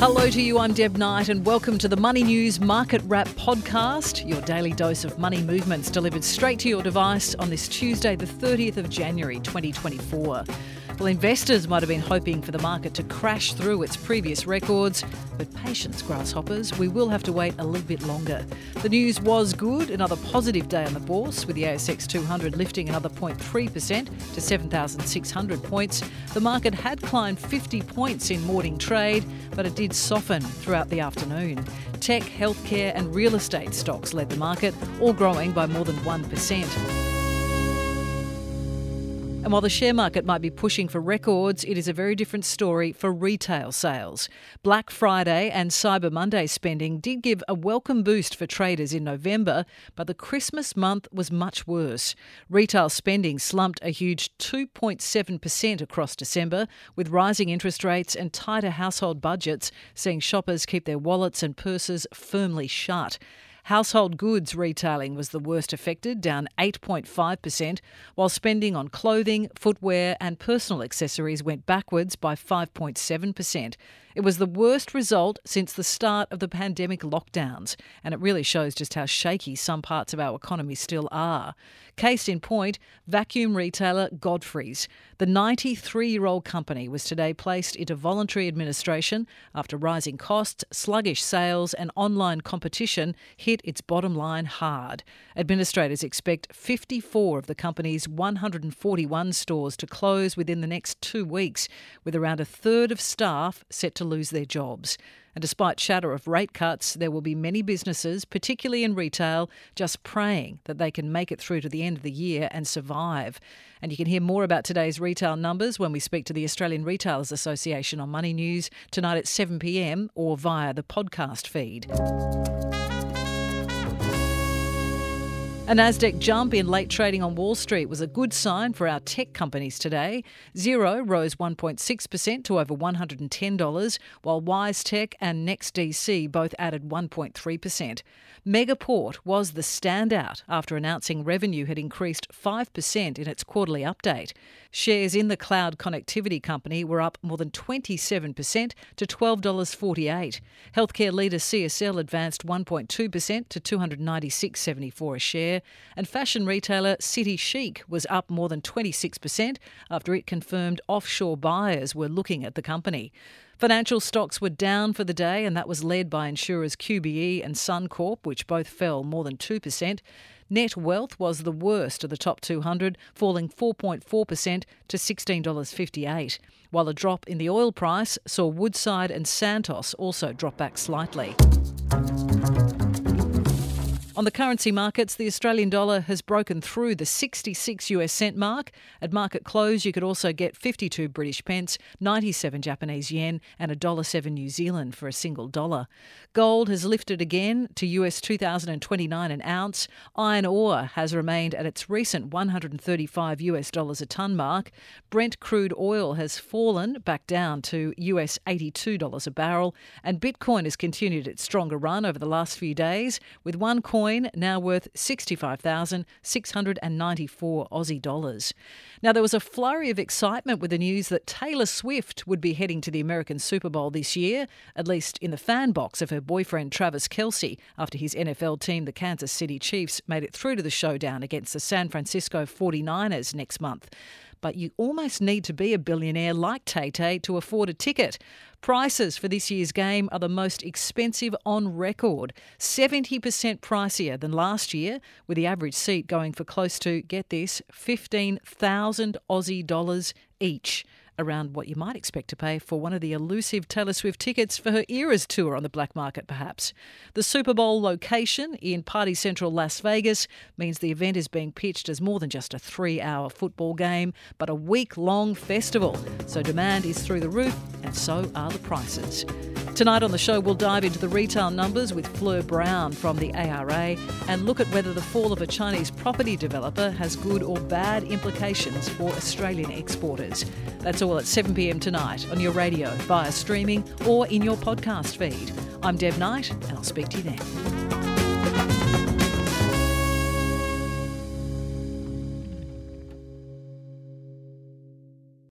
Hello to you, I'm Deb Knight, and welcome to the Money News Market Wrap podcast, your daily dose of money movements delivered straight to your device on this Tuesday, the 30th of January 2024. Well, investors might have been hoping for the market to crash through its previous records, but patience, grasshoppers, we will have to wait a little bit longer. The news was good, another positive day on the bourse, with the ASX 200 lifting another 0.3% to 7,600 points. The market had climbed 50 points in morning trade, but it did soften throughout the afternoon. Tech, healthcare, and real estate stocks led the market, all growing by more than 1%. And while the share market might be pushing for records, it is a very different story for retail sales. Black Friday and Cyber Monday spending did give a welcome boost for traders in November, but the Christmas month was much worse. Retail spending slumped a huge 2.7% across December, with rising interest rates and tighter household budgets seeing shoppers keep their wallets and purses firmly shut. Household goods retailing was the worst affected, down 8.5%, while spending on clothing, footwear, and personal accessories went backwards by 5.7%. It was the worst result since the start of the pandemic lockdowns, and it really shows just how shaky some parts of our economy still are. Case in point, vacuum retailer Godfrey's. The 93 year old company was today placed into voluntary administration after rising costs, sluggish sales, and online competition hit its bottom line hard. Administrators expect 54 of the company's 141 stores to close within the next two weeks, with around a third of staff set to lose their jobs. And despite chatter of rate cuts, there will be many businesses, particularly in retail, just praying that they can make it through to the end of the year and survive. And you can hear more about today's retail numbers when we speak to the Australian Retailers Association on Money News tonight at 7 pm or via the podcast feed. A Nasdaq jump in late trading on Wall Street was a good sign for our tech companies today. Xero rose 1.6% to over $110, while WiseTech and NextDC both added 1.3%. Megaport was the standout after announcing revenue had increased 5% in its quarterly update. Shares in the cloud connectivity company were up more than 27% to $12.48. Healthcare leader CSL advanced 1.2% to 296.74 a share, and fashion retailer City Chic was up more than 26% after it confirmed offshore buyers were looking at the company. Financial stocks were down for the day, and that was led by insurers QBE and Suncorp, which both fell more than 2%. Netwealth was the worst of the top 200, falling 4.4% to $16.58, while a drop in the oil price saw Woodside and Santos also drop back slightly. On the currency markets, the Australian dollar has broken through the 66 US cent mark. At market close, you could also get 52 British pence, 97 Japanese yen, and $1.07 New Zealand for a single dollar. Gold has lifted again to US 2029 an ounce. Iron ore has remained at its recent 135 US dollars a tonne mark. Brent crude oil has fallen back down to US $82 a barrel, and Bitcoin has continued its stronger run over the last few days, with one coin coin now worth 65,694 Aussie dollars. Now, there was a flurry of excitement with the news that Taylor Swift would be heading to the American Super Bowl this year, at least in the fan box of her boyfriend Travis Kelce, after his NFL team, the Kansas City Chiefs, made it through to the showdown against the San Francisco 49ers next month but you almost need to be a billionaire like Tay Tay to afford a ticket. Prices for this year's game are the most expensive on record, 70% pricier than last year, with the average seat going for close to, get this, 15,000 Aussie dollars each around what you might expect to pay for one of the elusive Taylor Swift tickets for her Eras tour on the black market, perhaps. The Super Bowl location in Party Central Las Vegas means the event is being pitched as more than just a three hour football game, but a week long festival. So demand is through the roof, and so are the prices. Tonight on the show, we'll dive into the retail numbers with Fleur Brown from the ARA and look at whether the fall of a Chinese property developer has good or bad implications for Australian exporters. That's all at 7 pm tonight on your radio, via streaming, or in your podcast feed. I'm Deb Knight, and I'll speak to you then.